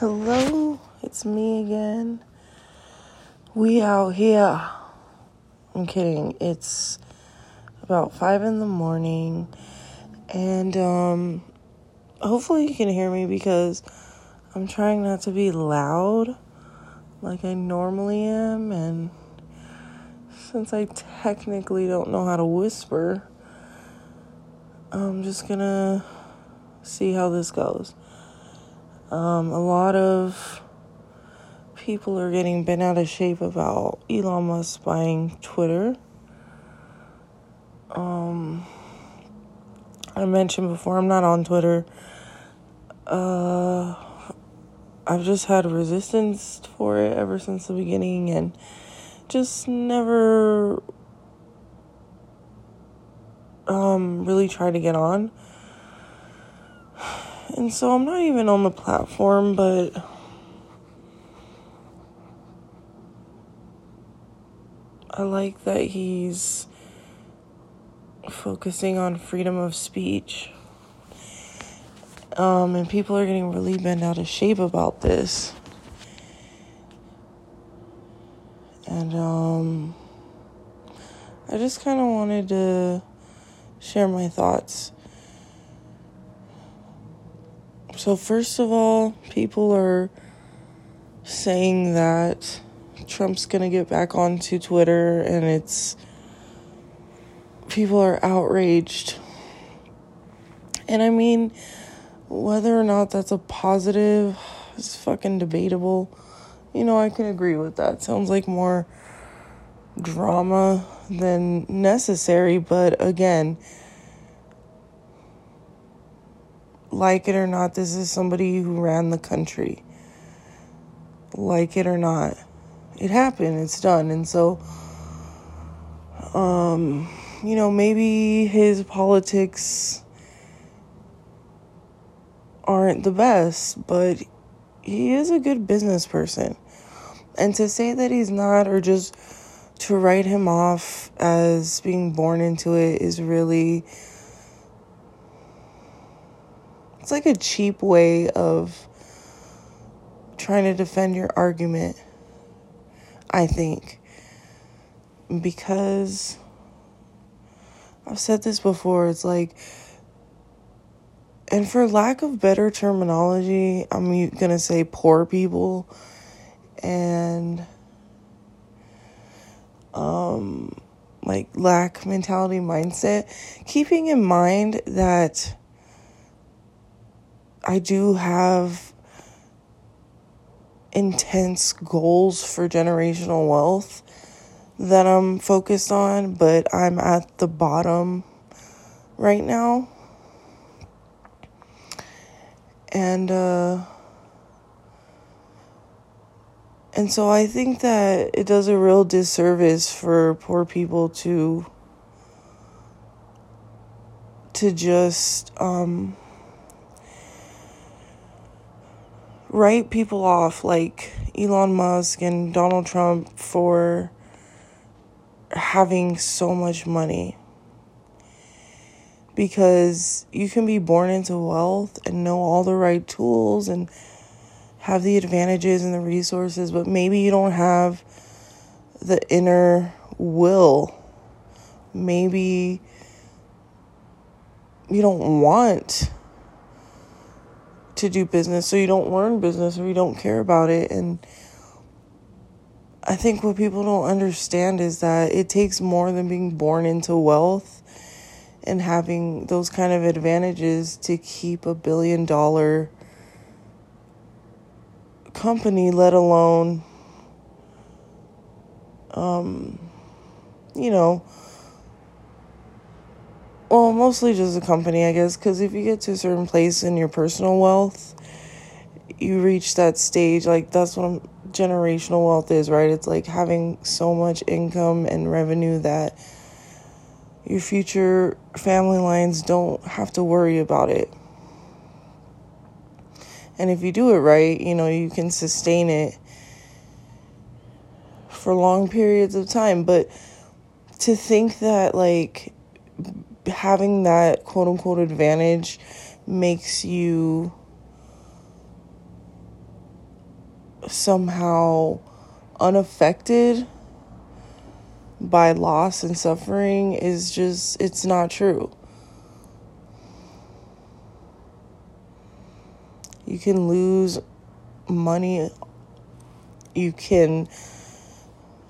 Hello, it's me again. We out here. I'm kidding. It's about five in the morning, and um, hopefully you can hear me because I'm trying not to be loud like I normally am, and since I technically don't know how to whisper, I'm just gonna see how this goes. Um, a lot of people are getting bent out of shape about Elon Musk buying Twitter. Um, I mentioned before, I'm not on Twitter. Uh, I've just had resistance for it ever since the beginning and just never um, really tried to get on. And so I'm not even on the platform, but I like that he's focusing on freedom of speech. Um, and people are getting really bent out of shape about this. And um, I just kind of wanted to share my thoughts. So, first of all, people are saying that Trump's going to get back onto Twitter and it's people are outraged. And I mean, whether or not that's a positive is fucking debatable. You know, I can agree with that. Sounds like more drama than necessary, but again, like it or not, this is somebody who ran the country. Like it or not, it happened, it's done. And so, um, you know, maybe his politics aren't the best, but he is a good business person. And to say that he's not, or just to write him off as being born into it, is really it's like a cheap way of trying to defend your argument, I think. Because I've said this before, it's like, and for lack of better terminology, I'm gonna say poor people and um like lack mentality mindset keeping in mind that I do have intense goals for generational wealth that I'm focused on, but I'm at the bottom right now. And uh and so I think that it does a real disservice for poor people to to just um write people off like Elon Musk and Donald Trump for having so much money. Because you can be born into wealth and know all the right tools and have the advantages and the resources, but maybe you don't have the inner will. Maybe you don't want to do business, so you don't learn business or you don't care about it. And I think what people don't understand is that it takes more than being born into wealth and having those kind of advantages to keep a billion dollar company, let alone, um, you know, well, mostly just a company, I guess, because if you get to a certain place in your personal wealth, you reach that stage. Like, that's what generational wealth is, right? It's like having so much income and revenue that your future family lines don't have to worry about it. And if you do it right, you know, you can sustain it for long periods of time. But to think that, like, having that quote unquote advantage makes you somehow unaffected by loss and suffering is just, it's not true. You can lose money, you can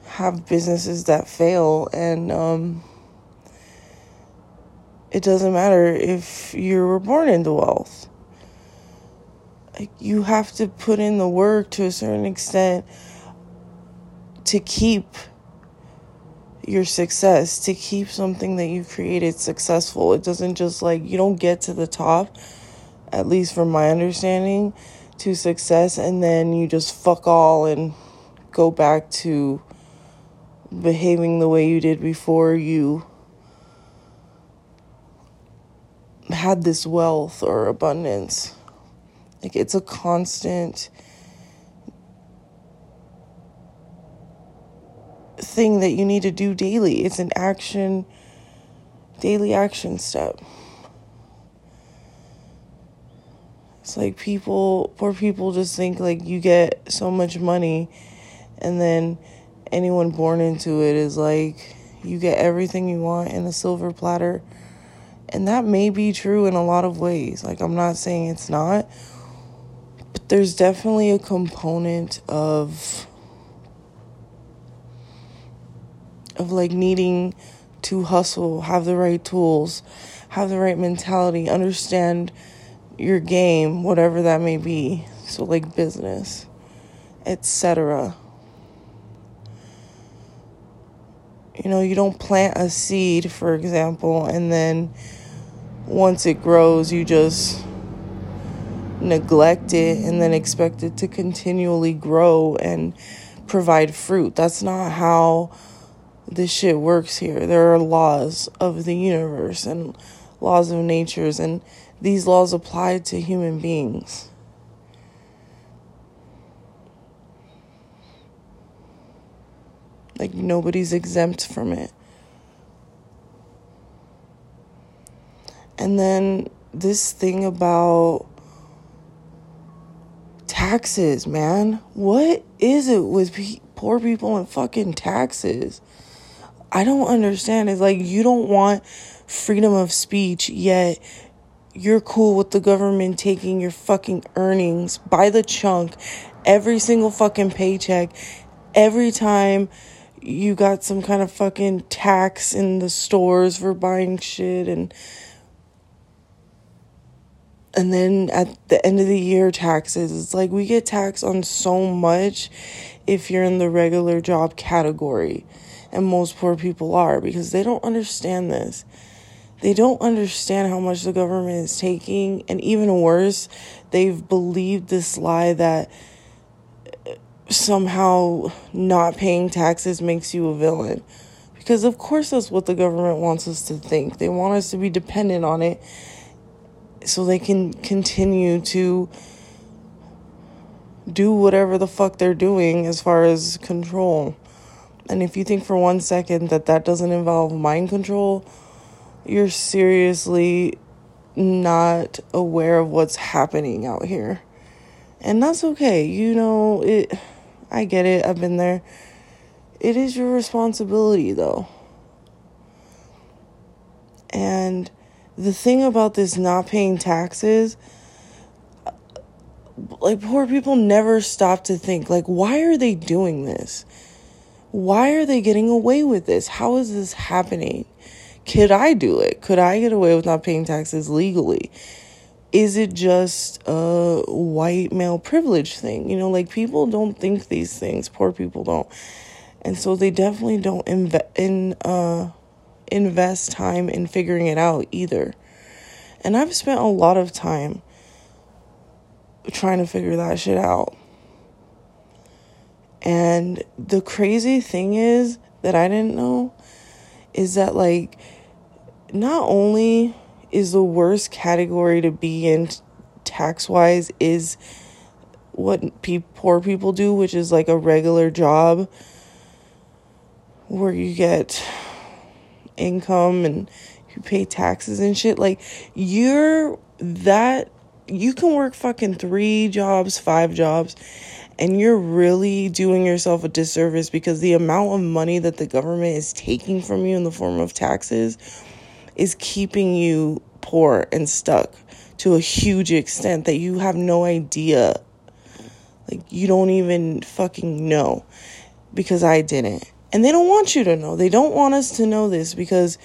have businesses that fail, and um, it doesn't matter if you were born into wealth. Like, you have to put in the work to a certain extent to keep your success, to keep something that you've created successful. It doesn't just like, you don't get to the top, at least from my understanding, to success and then you just fuck all and go back to behaving the way you did before you had this wealth or abundance. Like it's a constant thing that you need to do daily. It's an action, daily action step. It's like people, poor people just think like you get so much money and then anyone born into it is like you get everything you want in a silver platter. And that may be true in a lot of ways. Like, I'm not saying it's not, but there's definitely a component of of like needing to hustle, have the right tools, have the right mentality, understand your game, whatever that may be. So like business, etc. You know, you don't plant a seed, for example, and then once it grows, you just neglect it and then expect it to continually grow and provide fruit. That's not how this shit works here. There are laws of the universe and laws of natures and these laws apply to human beings. Like nobody's exempt from it. And then this thing about taxes, man. What is it with pe- poor people and fucking taxes? I don't understand. It's like you don't want freedom of speech, yet you're cool with the government taking your fucking earnings by the chunk every single fucking paycheck, every time you got some kind of fucking tax in the stores for buying shit and and then at the end of the year taxes it's like we get taxed on so much if you're in the regular job category. And most poor people are because they don't understand this. They don't understand how much the government is taking. And even worse they've believed this lie that somehow not paying taxes makes you a villain. Because of course that's what the government wants us to think. They want us to be dependent on it so they can continue to do whatever the fuck they're doing as far as control and if you think for one second that that doesn't involve mind control you're seriously not aware of what's happening out here. And that's okay. You know, it I get it. I've been there. It is your responsibility though. And the thing about this not paying taxes like poor people never stop to think like why are they doing this? Why are they getting away with this? How is this happening? Could I do it? Could I get away with not paying taxes legally? Is it just a white male privilege thing? You know, like people don't think these things. Poor people don't. And so they definitely don't inve- in uh invest time in figuring it out either. And I've spent a lot of time trying to figure that shit out. And the crazy thing is that I didn't know is that like not only is the worst category to be in tax wise is what pe- poor people do, which is like a regular job where you get income and you pay taxes and shit. Like, you're that, you can work fucking three jobs, five jobs, And you're really doing yourself a disservice because the amount of money that the government is taking from you in the form of taxes is keeping you poor and stuck to a huge extent that you have no idea. Like, you don't even fucking know because I didn't. And they don't want you to know. They don't want us to know this because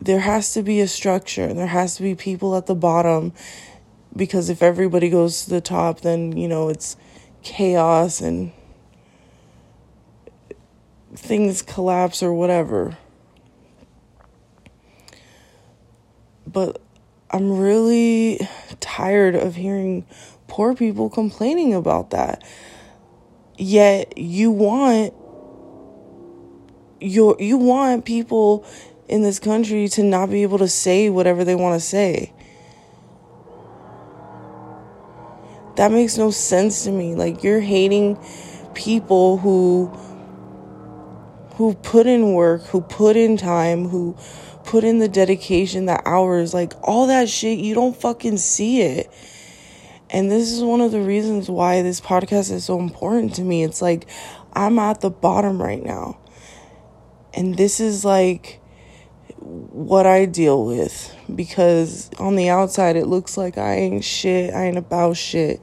there has to be a structure. And there has to be people at the bottom because if everybody goes to the top, then, you know, it's chaos and things collapse or whatever. But I'm really tired of hearing poor people complaining about that. Yet you want you you want people in this country to not be able to say whatever they want to say. That makes no sense to me. Like you're hating people who who put in work, who put in time, who put in the dedication, the hours, like all that shit, you don't fucking see it. And this is one of the reasons why this podcast is so important to me. It's like I'm at the bottom right now. And this is like what I deal with because on the outside it looks like I ain't shit, I ain't about shit.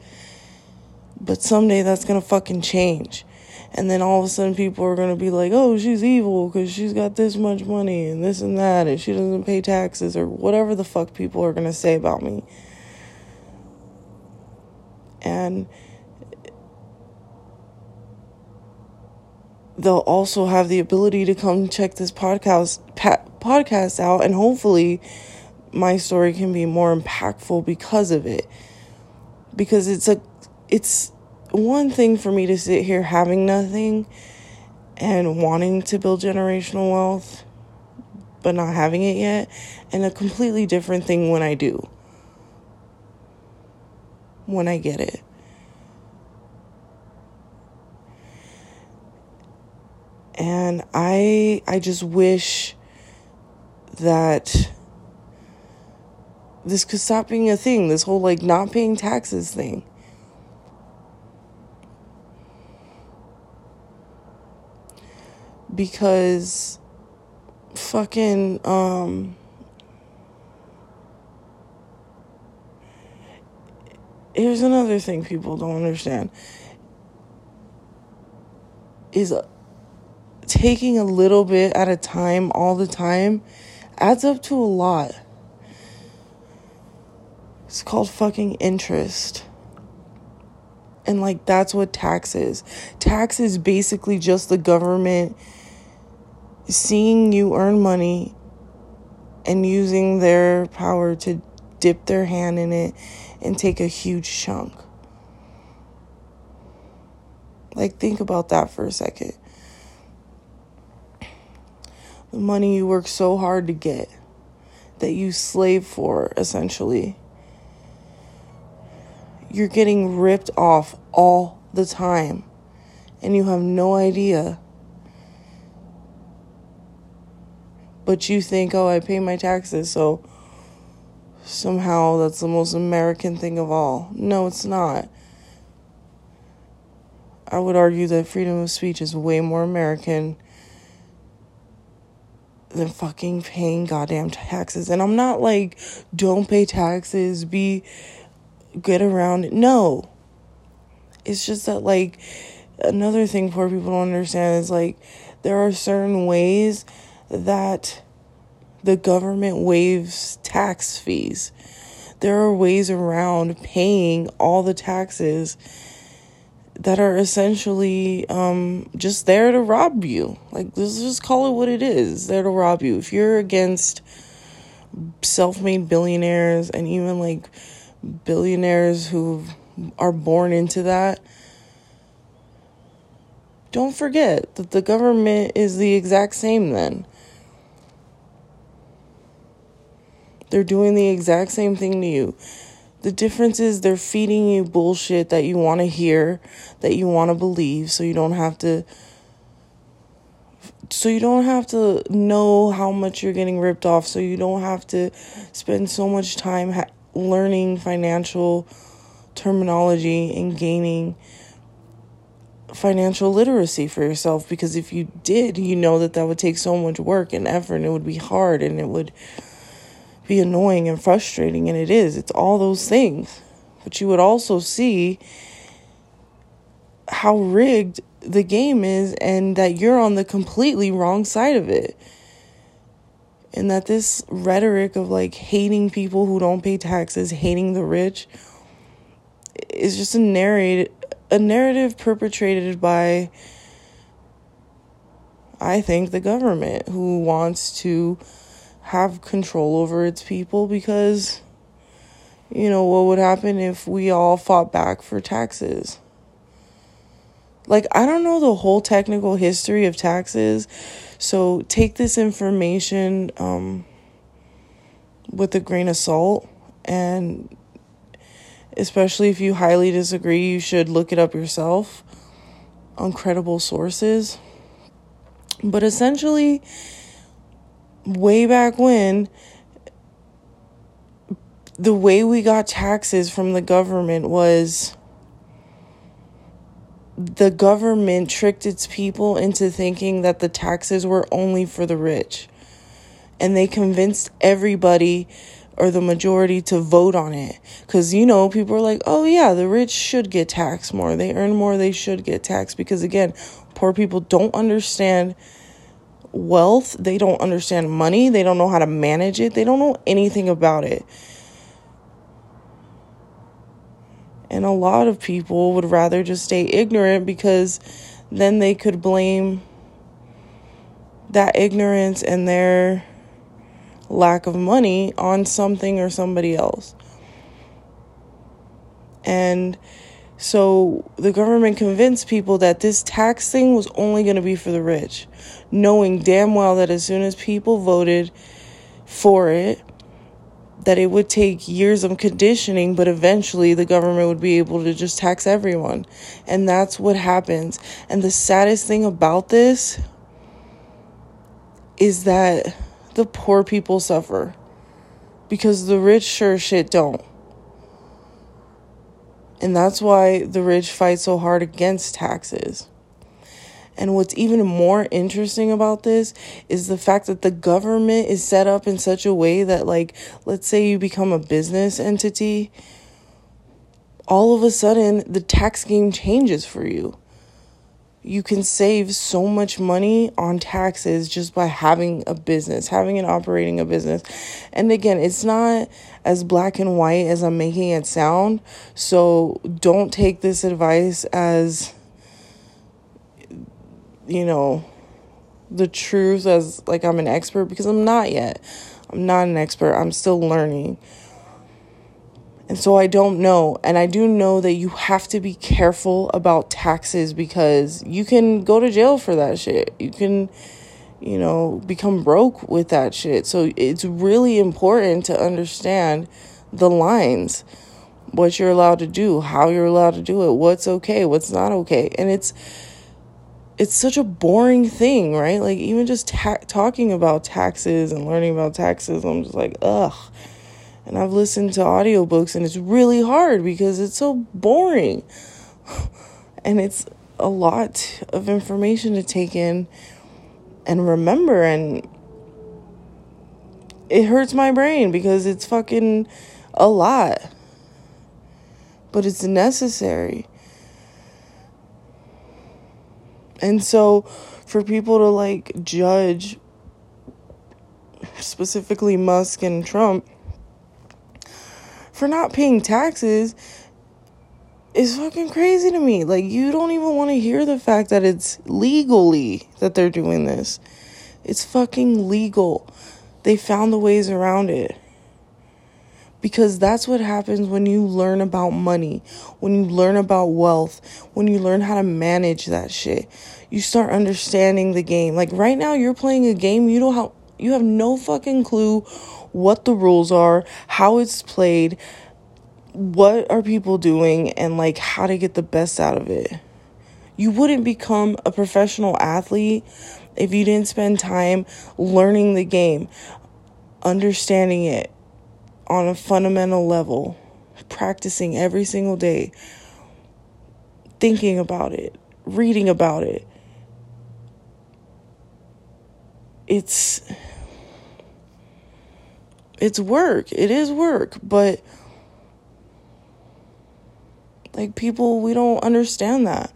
But someday that's gonna fucking change. And then all of a sudden people are gonna be like, oh, she's evil because she's got this much money and this and that and she doesn't pay taxes or whatever the fuck people are gonna say about me. And they'll also have the ability to come check this podcast pa- podcast out and hopefully my story can be more impactful because of it. Because it's a it's one thing for me to sit here having nothing and wanting to build generational wealth but not having it yet and a completely different thing when I do. When I get it and I I just wish that this could stop being a thing, this whole like not paying taxes thing. Because fucking um here's another thing people don't understand is taking a little bit at a time all the time adds up to a lot. It's called fucking interest. And like that's what tax is. Tax is basically just the government seeing you earn money and using their power to dip their hand in it and take a huge chunk. Like, think about that for a second the money you work so hard to get, that you slave for, essentially. You're getting ripped off all the time, and you have no idea. But you think, oh, I pay my taxes, so somehow that's the most American thing of all. No, it's not. I would argue that freedom of speech is way more American than fucking paying goddamn taxes. And I'm not like, don't pay taxes, be good around it. No. It's just that, like, another thing poor people don't understand is like, there are certain ways that the government waives tax fees. There are ways around paying all the taxes that are essentially um, just there to rob you. Like, let's just call it what it is. There to rob you. If you're against self made billionaires and even like billionaires who are born into that, don't forget that the government is the exact same then. They're doing the exact same thing to you. The difference is they're feeding you bullshit that you want to hear, that you want to believe, so you don't have to so you don't have to know how much you're getting ripped off, so you don't have to spend so much time ha- learning financial terminology and gaining financial literacy for yourself because if you did, you know that that would take so much work and effort and it would be hard and it would be annoying and frustrating and it is. It's all those things. But you would also see how rigged the game is and that you're on the completely wrong side of it. And that this rhetoric of like hating people who don't pay taxes, hating the rich, is just a narrated a narrative perpetrated by I think the government who wants to have control over its people because you know what would happen if we all fought back for taxes like I don't know the whole technical history of taxes so take this information um, with a grain of salt and especially if you highly disagree, you should look it up yourself on credible sources. But essentially, way back when, the way we got taxes from the government was the government tricked its people into thinking that the taxes were only for the rich. And they convinced everybody or the majority to vote on it. Because, you know, people are like, oh, yeah, the rich should get taxed more. They earn more, they should get taxed. Because, again, poor people don't understand wealth, they don't understand money, they don't know how to manage it, they don't know anything about it. And a lot of people would rather just stay ignorant because then they could blame that ignorance and their lack of money on something or somebody else. And so the government convinced people that this tax thing was only going to be for the rich, knowing damn well that as soon as people voted for it, that it would take years of conditioning, but eventually the government would be able to just tax everyone. And that's what happens. And the saddest thing about this is that the poor people suffer because the rich sure shit don't. And that's why the rich fight so hard against taxes. And what's even more interesting about this is the fact that the government is set up in such a way that, like, let's say you become a business entity, all of a sudden the tax game changes for you you can save so much money on taxes just by having a business, having and operating a business. And again, it's not as black and white as I'm making it sound. So don't take this advice as, you know, the truth as like I'm an expert because I'm not yet. I'm not an expert. I'm still learning. And so I don't know. And I do know that you have to be careful about taxes because you can go to jail for that shit. You can, you know, become broke with that shit. So it's really important to understand the lines, what you're allowed to do, how you're allowed to do it, what's okay, what's not okay. And it's, it's such a boring thing, right? Like even just ta- talking about taxes and learning about taxes, I'm just like, ugh and I've listened to audiobooks and it's really hard because it's so boring. and it's a lot of information to take in and remember and it hurts my brain because it's fucking a lot. But it's necessary. And so for people to like judge specifically Musk and Trump for not paying taxes is fucking crazy to me. Like, you don't even want to hear the fact that it's legally that they're doing this. It's fucking legal. They found the ways around it. Because that's what happens when you learn about money, when you learn about wealth, when you learn how to manage that shit. You start understanding the game. Like right now you're playing a game you don't have you have no fucking clue what the rules are, how it's played, what are people doing, and like how to get the best out of it. You wouldn't become a professional athlete if you didn't spend time learning the game, understanding it on a fundamental level, practicing every single day, thinking about it, reading about it. It's it's work. It is work, but like people we don't understand that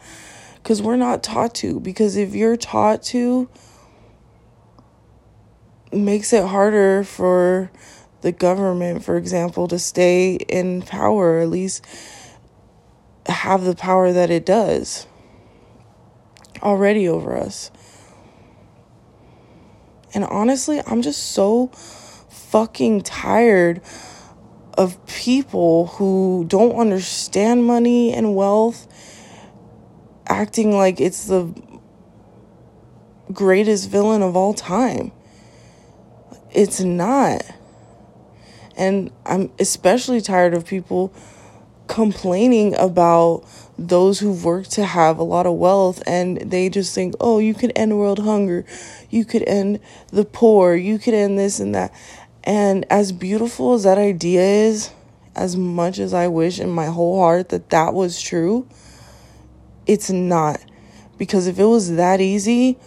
cuz we're not taught to because if you're taught to makes it harder for the government, for example, to stay in power, at least have the power that it does already over us. And honestly, I'm just so fucking tired of people who don't understand money and wealth acting like it's the greatest villain of all time. It's not. And I'm especially tired of people complaining about those who've worked to have a lot of wealth and they just think, oh, you could end world hunger, you could end the poor, you could end this and that. And as beautiful as that idea is, as much as I wish in my whole heart that that was true, it's not. Because if it was that easy,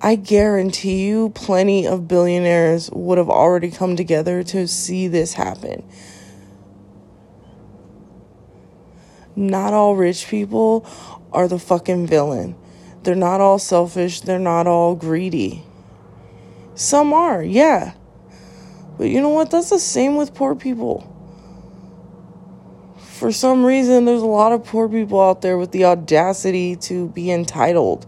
I guarantee you plenty of billionaires would have already come together to see this happen. Not all rich people are the fucking villain. They're not all selfish, they're not all greedy. Some are, yeah. But you know what? That's the same with poor people. For some reason, there's a lot of poor people out there with the audacity to be entitled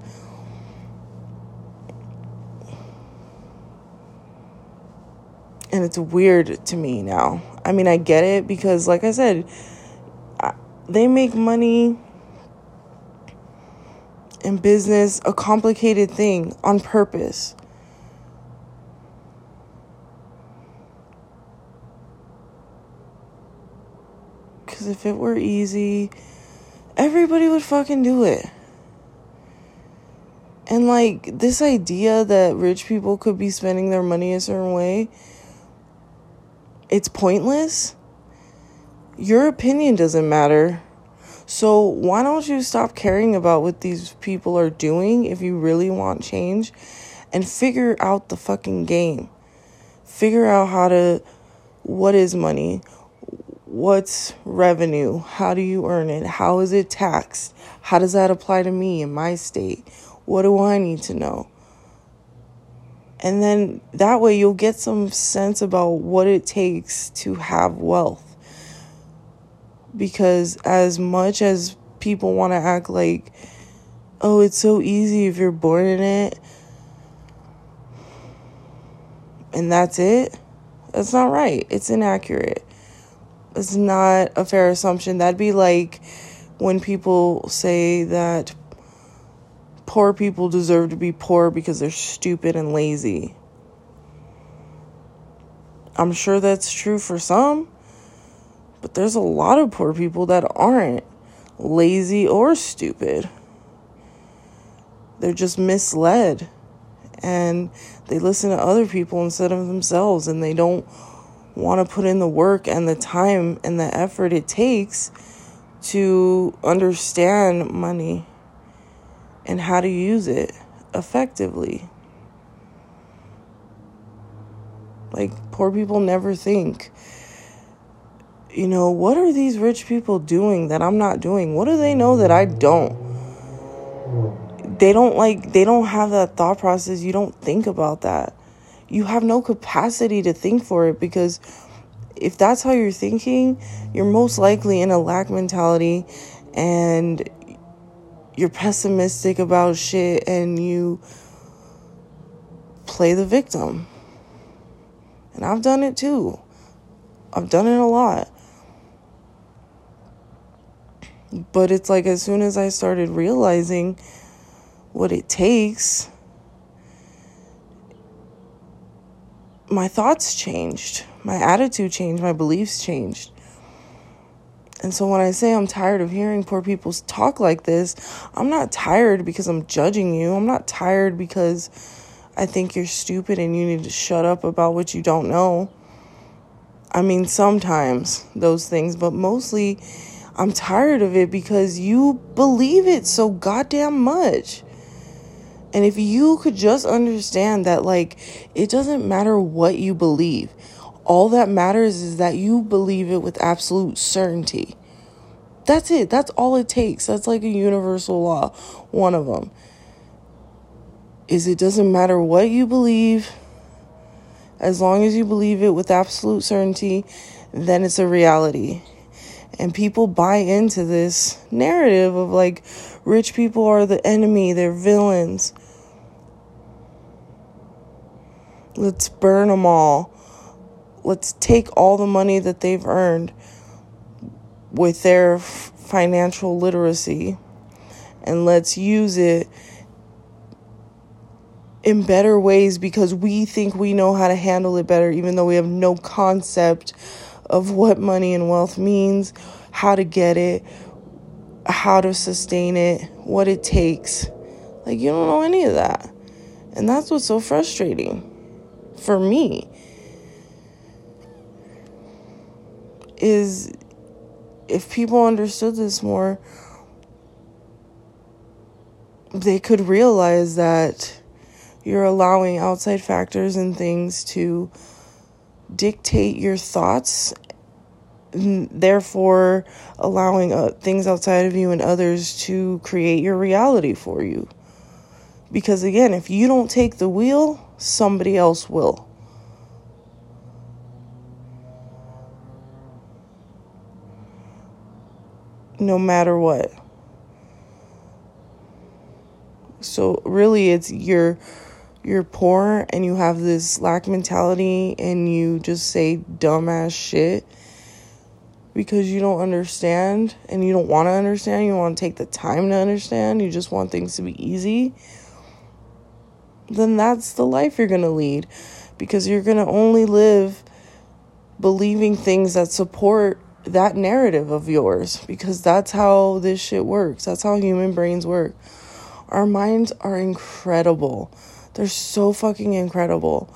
and it's weird to me now. I mean, I get it because, like I said, they make money in business a complicated thing on purpose. Because if it were easy, everybody would fucking do it. And like this idea that rich people could be spending their money a certain way it's pointless, your opinion doesn't matter. So, why don't you stop caring about what these people are doing if you really want change and figure out the fucking game? Figure out how to, what is money? What's revenue? How do you earn it? How is it taxed? How does that apply to me in my state? What do I need to know? And then that way you'll get some sense about what it takes to have wealth. Because as much as people want to act like, oh, it's so easy if you're born in it, and that's it, that's not right. It's inaccurate. It's not a fair assumption. That'd be like when people say that poor people deserve to be poor because they're stupid and lazy. I'm sure that's true for some, but there's a lot of poor people that aren't lazy or stupid. They're just misled and they listen to other people instead of themselves and they don't want to put in the work and the time and the effort it takes to understand money and how to use it effectively. Like, poor people never think, you know, what are these rich people doing that I'm not doing? What do they know that I don't? They don't like, they don't have that thought process. You don't think about that. You have no capacity to think for it because if that's how you're thinking, you're most likely in a lack mentality and you're pessimistic about shit and you play the victim. And I've done it too. I've done it a lot. But it's like as soon as I started realizing what it takes, my thoughts changed, my attitude changed, my beliefs changed. And so when I say I'm tired of hearing poor people talk like this, I'm not tired because I'm judging you. I'm not tired because I think you're stupid and you need to shut up about what you don't know. I mean, sometimes those things, but mostly I'm tired of it because you believe it so goddamn much. And if you could just understand that, like, it doesn't matter what you believe, all that matters is that you believe it with absolute certainty. That's it. That's all it takes. That's like a universal law. One of them is it doesn't matter what you believe, as long as you believe it with absolute certainty, then it's a reality. And people buy into this narrative of like rich people are the enemy, they're villains. Let's burn them all. Let's take all the money that they've earned with their financial literacy and let's use it in better ways because we think we know how to handle it better, even though we have no concept of what money and wealth means, how to get it, how to sustain it, what it takes. Like, you don't know any of that. And that's what's so frustrating for me. Is if people understood this more, they could realize that you're allowing outside factors and things to dictate your thoughts therefore allowing uh, things outside of you and others to create your reality for you. Because again if you don't take the wheel somebody else will. No matter what. So really it's your you're poor and you have this lack mentality and you just say dumbass shit because you don't understand and you don't want to understand, you want to take the time to understand, you just want things to be easy, then that's the life you're going to lead because you're going to only live believing things that support that narrative of yours because that's how this shit works. That's how human brains work. Our minds are incredible they're so fucking incredible.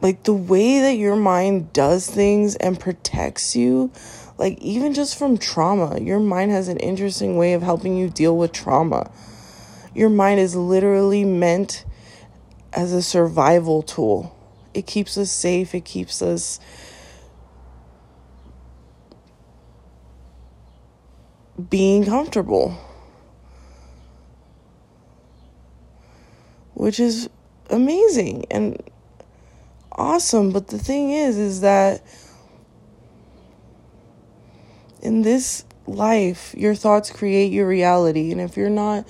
Like the way that your mind does things and protects you, like even just from trauma, your mind has an interesting way of helping you deal with trauma. Your mind is literally meant as a survival tool. It keeps us safe, it keeps us being comfortable. which is amazing and awesome. But the thing is, is that in this life, your thoughts create your reality. And if you're not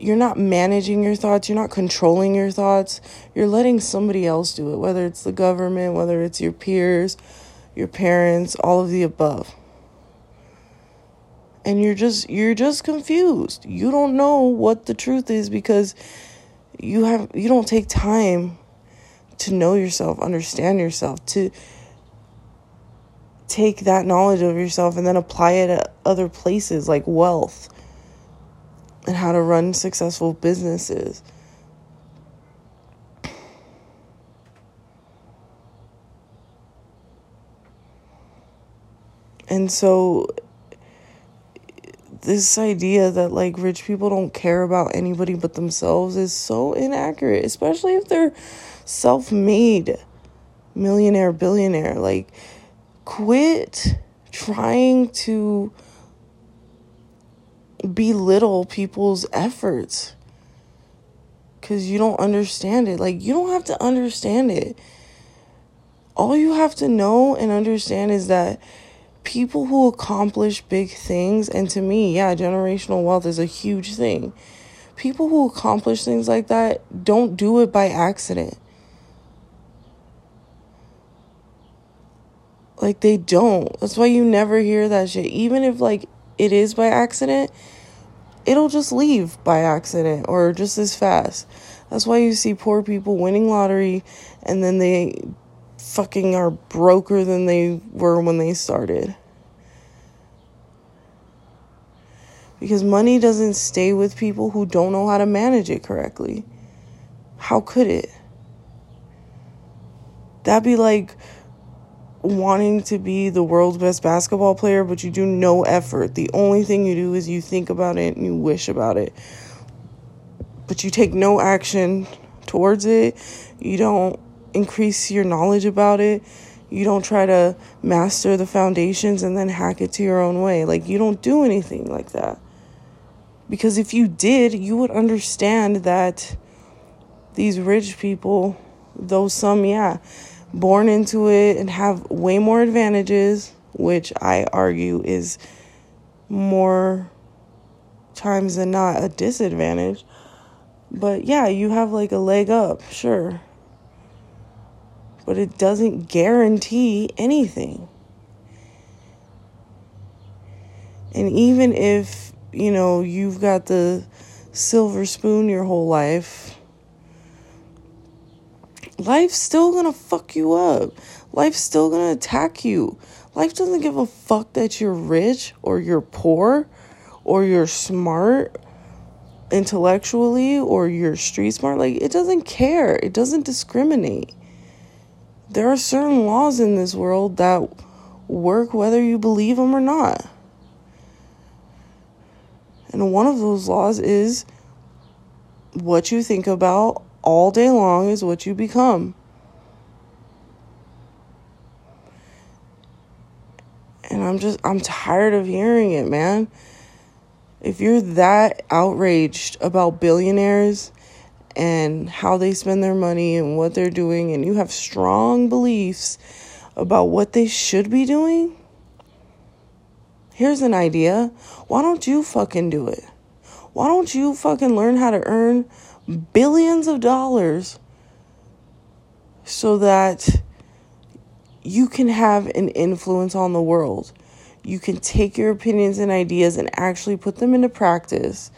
you're not managing your thoughts, you're not controlling your thoughts, you're letting somebody else do it, whether it's the government, whether it's your peers, your parents, all of the above. And you're just you're just confused. You don't know what the truth is because you have you don't take time to know yourself, understand yourself, to take that knowledge of yourself and then apply it at other places like wealth and how to run successful businesses. And so this idea that like rich people don't care about anybody but themselves is so inaccurate, especially if they're self made millionaire, billionaire. Like, quit trying to belittle people's efforts because you don't understand it. Like, you don't have to understand it. All you have to know and understand is that people who accomplish big things, and to me, yeah, generational wealth is a huge thing. People who accomplish things like that don't do it by accident. Like they don't. That's why you never hear that shit. Even if like it is by accident, it'll just leave by accident or just as fast. That's why you see poor people winning lottery and then they fucking are broker than they were when they started. Because money doesn't stay with people who don't know how to manage it correctly. How could it? That'd be like wanting to be the world's best basketball player, but you do no effort. The only thing you do is you think about it and you wish about it. But you take no action towards it. You don't increase your knowledge about it. You don't try to master the foundations and then hack it to your own way. Like, you don't do anything like that. Because if you did, you would understand that these rich people, though some, yeah, born into it and have way more advantages, which I argue is more times than not a disadvantage. But yeah, you have like a leg up, sure. But it doesn't guarantee anything. And even if, you know, you've got the silver spoon your whole life, life's still gonna fuck you up. Life's still gonna attack you. Life doesn't give a fuck that you're rich or you're poor or you're smart intellectually or you're street smart. Like, it doesn't care. It doesn't discriminate. There are certain laws in this world that work whether you believe them or not. And one of those laws is what you think about all day long is what you become. And I'm just, I'm tired of hearing it, man. If you're that outraged about billionaires and how they spend their money and what they're doing, and you have strong beliefs about what they should be doing, here's an idea. Why don't you fucking do it? Why don't you fucking learn how to earn billions of dollars so that you can have an influence on the world. You can take your opinions and ideas and actually put them into practice.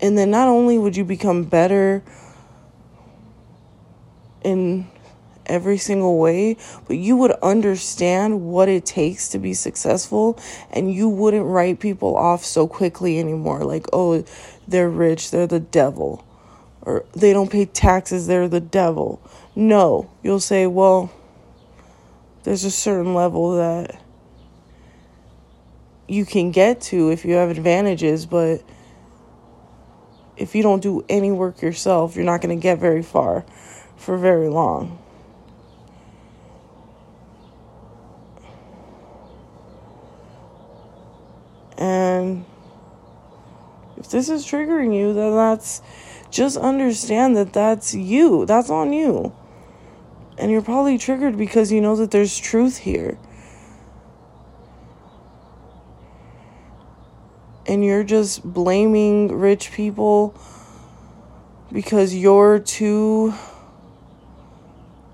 And then not only would you become better in every single way, but you would understand what it takes to be successful and you wouldn't write people off so quickly anymore. Like, oh, they're rich, they're the devil. Or they don't pay taxes, they're the devil. No, you'll say, well, there's a certain level that you can get to if you have advantages, but if you don't do any work yourself, you're not going to get very far for very long. And if this is triggering you, then that's just understand that that's you. That's on you. And you're probably triggered because you know that there's truth here. And you're just blaming rich people because you're too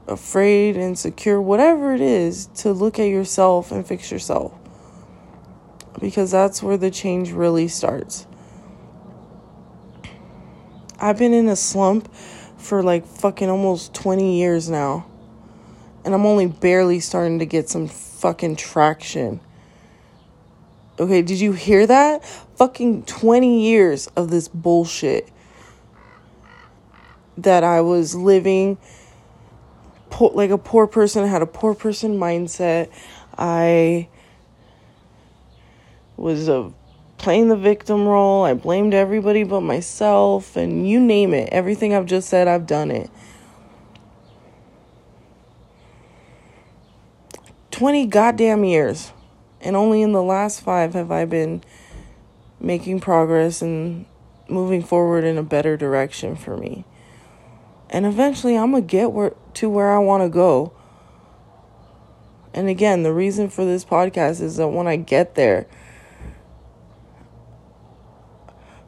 afraid, and insecure, whatever it is, to look at yourself and fix yourself because that's where the change really starts. I've been in a slump for like fucking almost 20 years now. And I'm only barely starting to get some fucking traction. Okay, did you hear that? Fucking 20 years of this bullshit that I was living poor, like a poor person. Had a poor person mindset. I was a playing the victim role. I blamed everybody but myself, and you name it. Everything I've just said, I've done it. 20 goddamn years. And only in the last five have I been making progress and moving forward in a better direction for me. And eventually I'm going to get where, to where I want to go. And again, the reason for this podcast is that when I get there,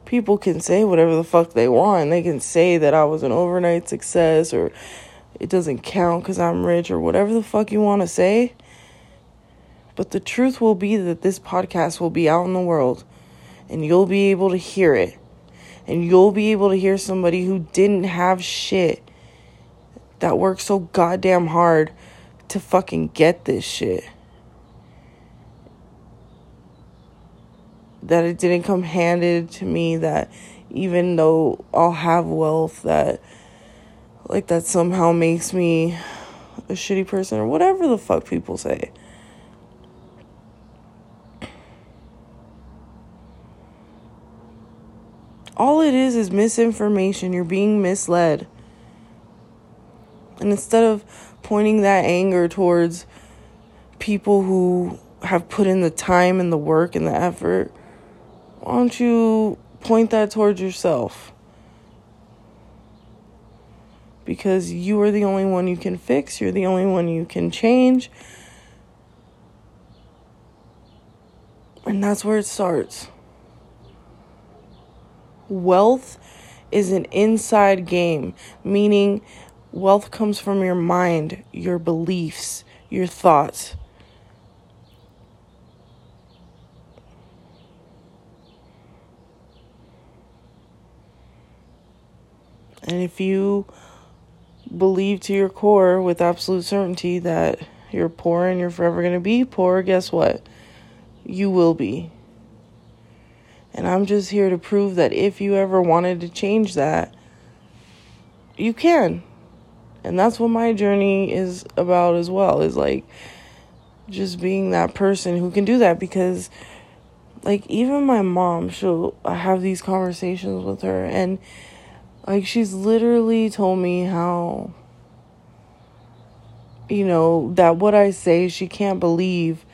people can say whatever the fuck they want. They can say that I was an overnight success or it doesn't count because I'm rich or whatever the fuck you want to say. But the truth will be that this podcast will be out in the world and you'll be able to hear it. And you'll be able to hear somebody who didn't have shit that worked so goddamn hard to fucking get this shit. That it didn't come handed to me that even though I'll have wealth that like that somehow makes me a shitty person or whatever the fuck people say. All it is is misinformation. You're being misled. And instead of pointing that anger towards people who have put in the time and the work and the effort, why don't you point that towards yourself? Because you are the only one you can fix, you're the only one you can change. And that's where it starts. Wealth is an inside game, meaning wealth comes from your mind, your beliefs, your thoughts. And if you believe to your core with absolute certainty that you're poor and you're forever going to be poor, guess what? You will be. And I'm just here to prove that if you ever wanted to change that, you can. And that's what my journey is about as well, is like just being that person who can do that because like even my mom, she'll have these conversations with her and like she's literally told me how you know that what I say she can't believe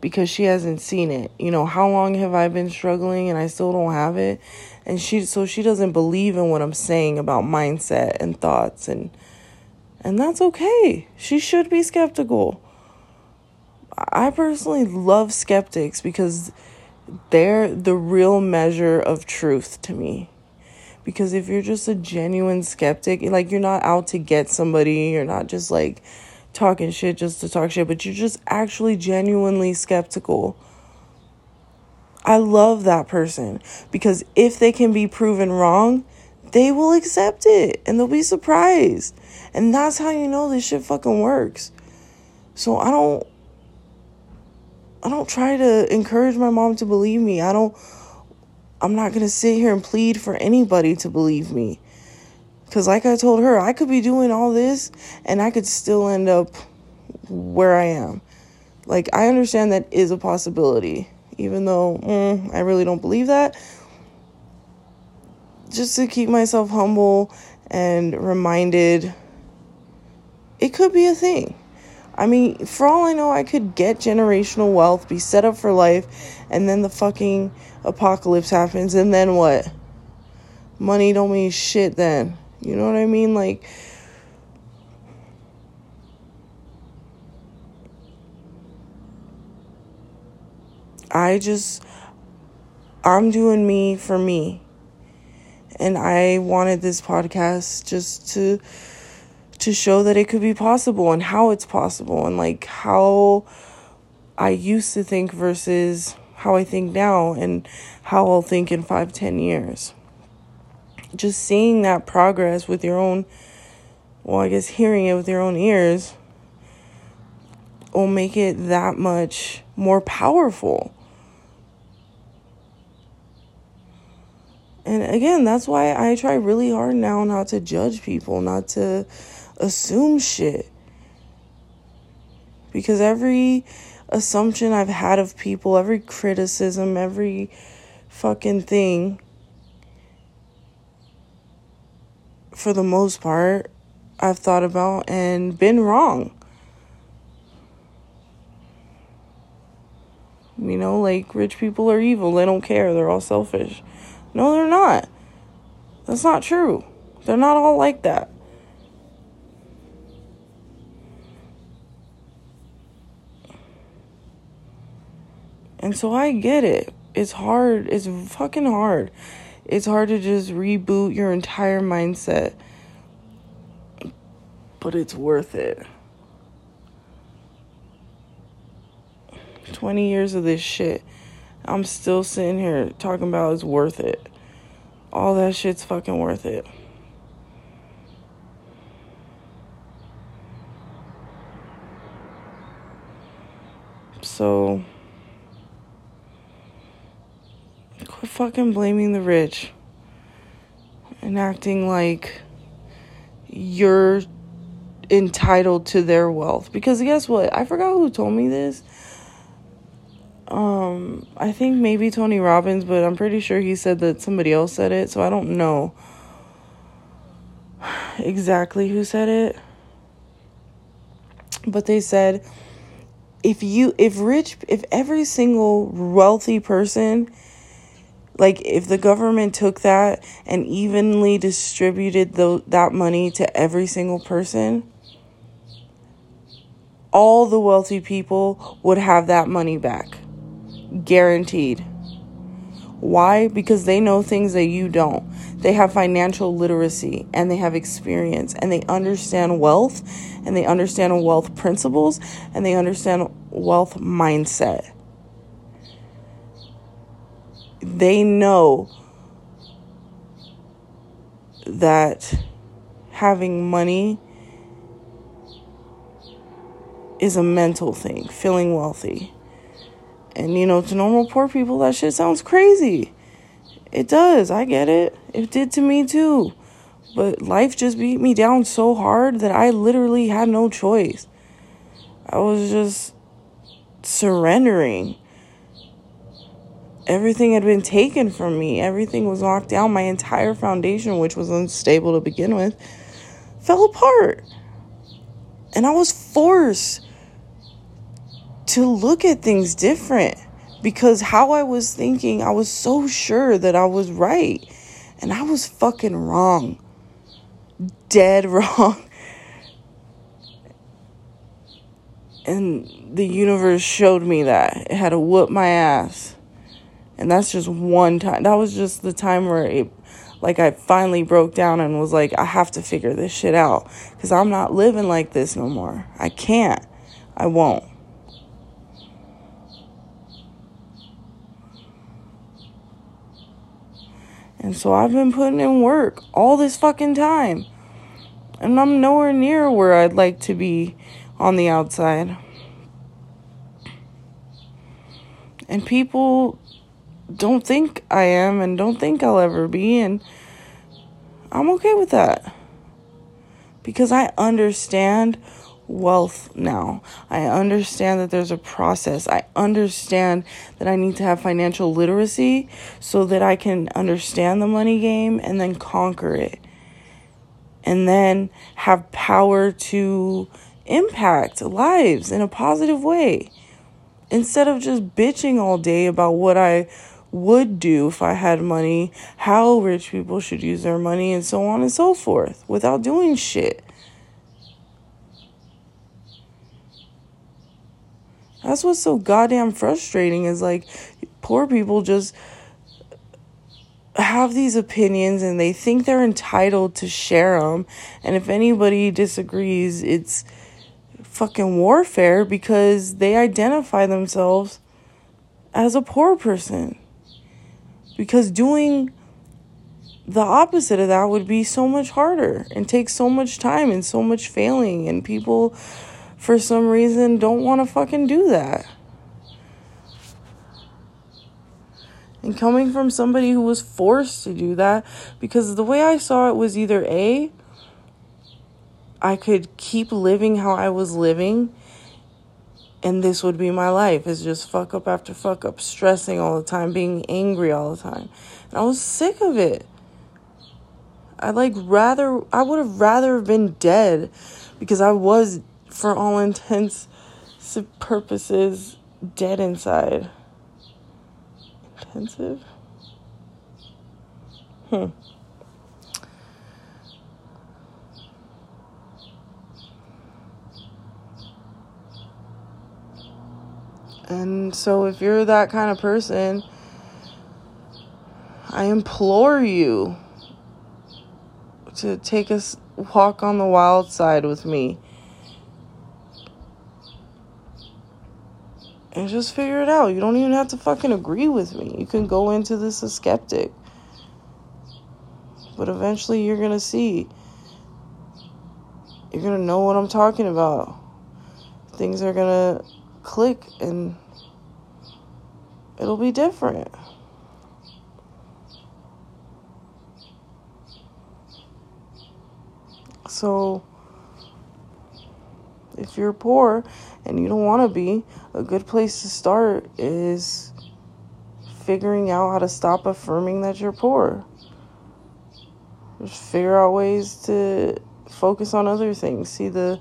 because she hasn't seen it. You know, how long have I been struggling and I still don't have it? And she so she doesn't believe in what I'm saying about mindset and thoughts and and that's okay. She should be skeptical. I personally love skeptics because they're the real measure of truth to me. Because if you're just a genuine skeptic, like you're not out to get somebody, you're not just like talking shit just to talk shit, but you're just actually genuinely skeptical. I love that person because if they can be proven wrong, they will accept it and they'll be surprised. And that's how you know this shit fucking works. So I don't I don't try to encourage my mom to believe me. I don't I'm not going to sit here and plead for anybody to believe me. Because, like I told her, I could be doing all this and I could still end up where I am. Like, I understand that is a possibility, even though mm, I really don't believe that. Just to keep myself humble and reminded, it could be a thing. I mean, for all I know, I could get generational wealth, be set up for life, and then the fucking apocalypse happens, and then what? Money don't mean shit then. You know what I mean? Like, I just, I'm doing me for me. And I wanted this podcast just to to show that it could be possible and how it's possible and like how I used to think versus how I think now and how I'll think in five, ten years. Just seeing that progress with your own, well, I guess hearing it with your own ears will make it that much more powerful. And again, that's why I try really hard now not to judge people, not to assume shit. Because every assumption I've had of people, every criticism, every fucking thing, for the most part, I've thought about and been wrong. You know, like rich people are evil, they don't care, they're all selfish. No, they're not. That's not true. They're not all like that. And so I get it. It's hard. It's fucking hard. It's hard to just reboot your entire mindset. But it's worth it. 20 years of this shit. I'm still sitting here talking about it's worth it. All that shit's fucking worth it. So Quit fucking blaming the rich and acting like you're entitled to their wealth. Because guess what? I forgot who told me this. Um, I think maybe Tony Robbins, but I'm pretty sure he said that somebody else said it, so I don't know exactly who said it. But they said if you if rich if every single wealthy person like if the government took that and evenly distributed the, that money to every single person all the wealthy people would have that money back. Guaranteed. Why? Because they know things that you don't. They have financial literacy and they have experience and they understand wealth and they understand wealth principles and they understand wealth mindset they know that having money is a mental thing, feeling wealthy. And you know, to normal poor people, that shit sounds crazy. It does, I get it. It did to me too. But life just beat me down so hard that I literally had no choice. I was just surrendering everything had been taken from me. Everything was knocked down. My entire foundation, which was unstable to begin with, fell apart. And I was forced to look at things different because how I was thinking, I was so sure that I was right. And I was fucking wrong. Dead wrong. And the universe showed me that. It had to whoop my ass. And that's just one time. That was just the time where it, like, I finally broke down and was like, I have to figure this shit out. Because I'm not living like this no more. I can't. I won't. And so I've been putting in work all this fucking time. And I'm nowhere near where I'd like to be on the outside. And people don't think I am and don't think I'll ever be. And I'm okay with that because I understand wealth now. I understand that there's a process. I understand that I need to have financial literacy so that I can understand the money game and then conquer it. And then have power to impact lives in a positive way. Instead of just bitching all day about what I would do if I had money, how rich people should use their money, and so on and so forth without doing shit. That's what's so goddamn frustrating is like poor people just have these opinions and they think they're entitled to share them. And if anybody disagrees, it's fucking warfare because they identify themselves as a poor person. Because doing the opposite of that would be so much harder and take so much time and so much failing. And people, for some reason, don't want to fucking do that. And coming from somebody who was forced to do that, because the way I saw it was either A, I could keep living how I was living and this would be my life is just fuck up after fuck up stressing all the time being angry all the time. And i was sick of it. I like rather i would have rather been dead because i was for all intents purposes dead inside. Intensive? Hmm And so, if you're that kind of person, I implore you to take a walk on the wild side with me. And just figure it out. You don't even have to fucking agree with me. You can go into this a skeptic. But eventually, you're gonna see. You're gonna know what I'm talking about. Things are gonna click and it'll be different. So, if you're poor and you don't want to be, a good place to start is figuring out how to stop affirming that you're poor. Just figure out ways to focus on other things. See the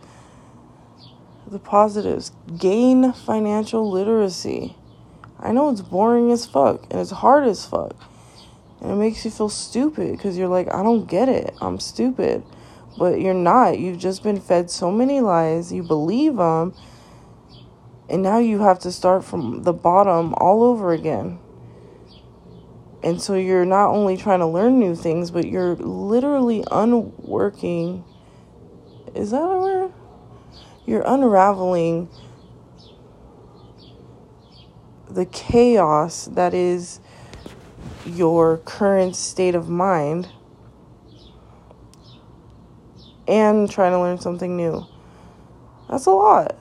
the positives. Gain financial literacy. I know it's boring as fuck and it's hard as fuck. And it makes you feel stupid because you're like, I don't get it. I'm stupid. But you're not. You've just been fed so many lies. You believe them. And now you have to start from the bottom all over again. And so you're not only trying to learn new things, but you're literally unworking. Is that a word? You're unraveling the chaos that is your current state of mind and trying to learn something new. That's a lot.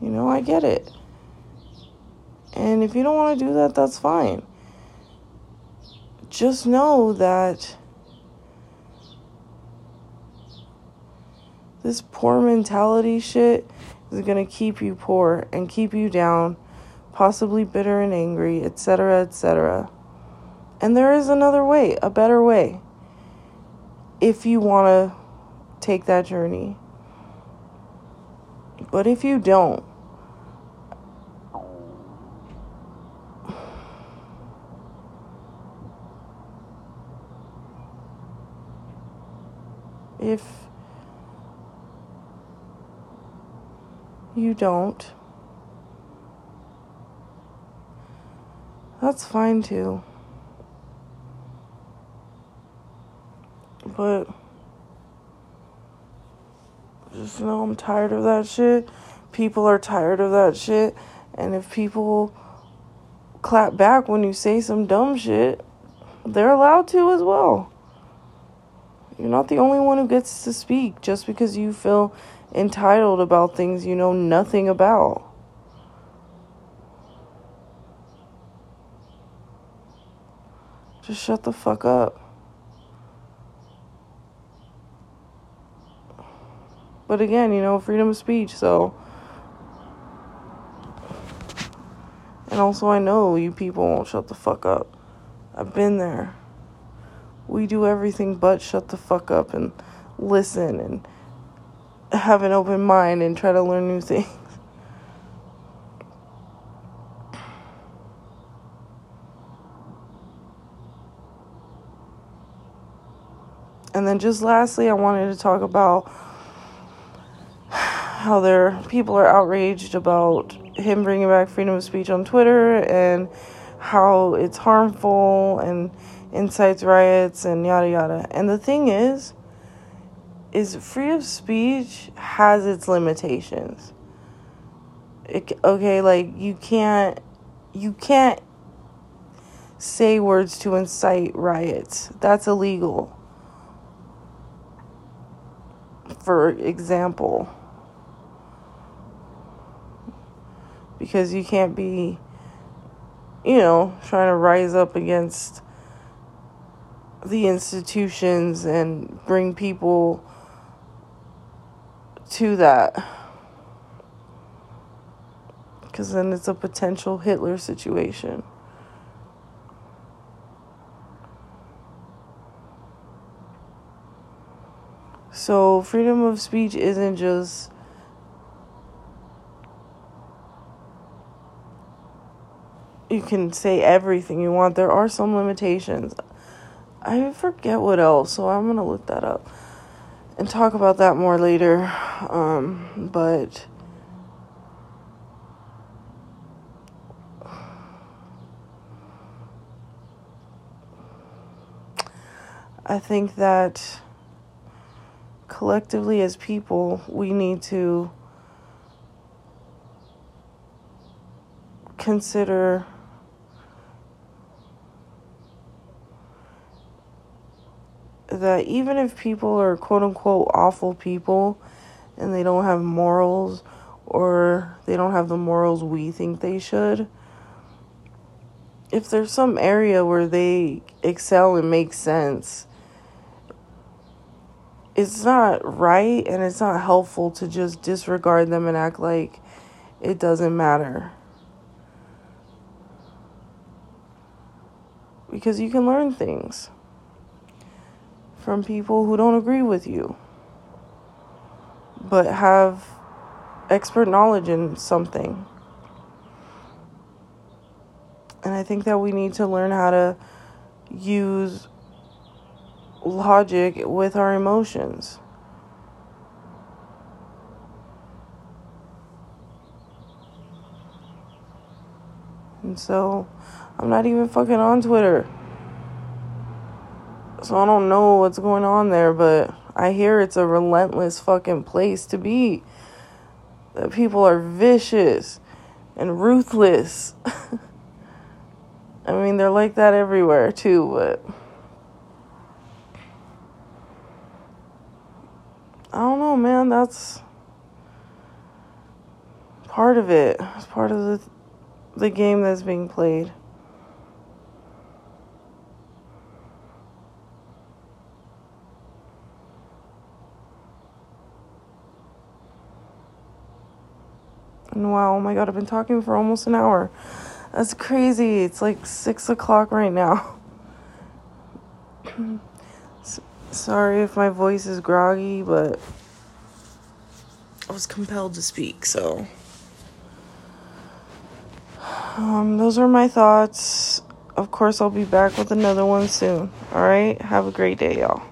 You know, I get it. And if you don't want to do that, that's fine. Just know that this poor mentality shit is going to keep you poor and keep you down, possibly bitter and angry, etc., etc. And there is another way, a better way, if you want to take that journey. But if you don't, if you don't, that's fine too. But just know I'm tired of that shit. People are tired of that shit. And if people clap back when you say some dumb shit, they're allowed to as well. You're not the only one who gets to speak just because you feel entitled about things you know nothing about. Just shut the fuck up. But again, you know, freedom of speech, so. And also, I know you people won't shut the fuck up. I've been there. We do everything but shut the fuck up and listen and have an open mind and try to learn new things. And then just lastly, I wanted to talk about how there people are outraged about him bringing back freedom of speech on Twitter and how it's harmful and incites riots and yada yada. And the thing is, is free of speech has its limitations. It, okay, like you can't you can't say words to incite riots. That's illegal. For example, because you can't be you know, trying to rise up against the institutions and bring people to that. Because then it's a potential Hitler situation. So, freedom of speech isn't just you can say everything you want. There are some limitations. I forget what else, so I'm gonna look that up and talk about that more later. Um, but I think that collectively as people, we need to consider that even if people are quote unquote awful people and they don't have morals or they don't have the morals we think they should, if there's some area where they excel and make sense, it's not right and it's not helpful to just disregard them and act like it doesn't matter. Because you can learn things from people who don't agree with you, but have expert knowledge in something. And I think that we need to learn how to use logic with our emotions. And so I'm not even fucking on Twitter. So I don't know what's going on there, but I hear it's a relentless fucking place to be. That people are vicious and ruthless. I mean, they're like that everywhere too, but I don't know, man. That's part of it. It's part of the the game that's being played. And wow, oh my god, I've been talking for almost an hour. That's crazy. It's like six o'clock right now. Sorry if my voice is groggy, but I was compelled to speak, so. Um, those are my thoughts. Of course, I'll be back with another one soon. All right? Have a great day, y'all.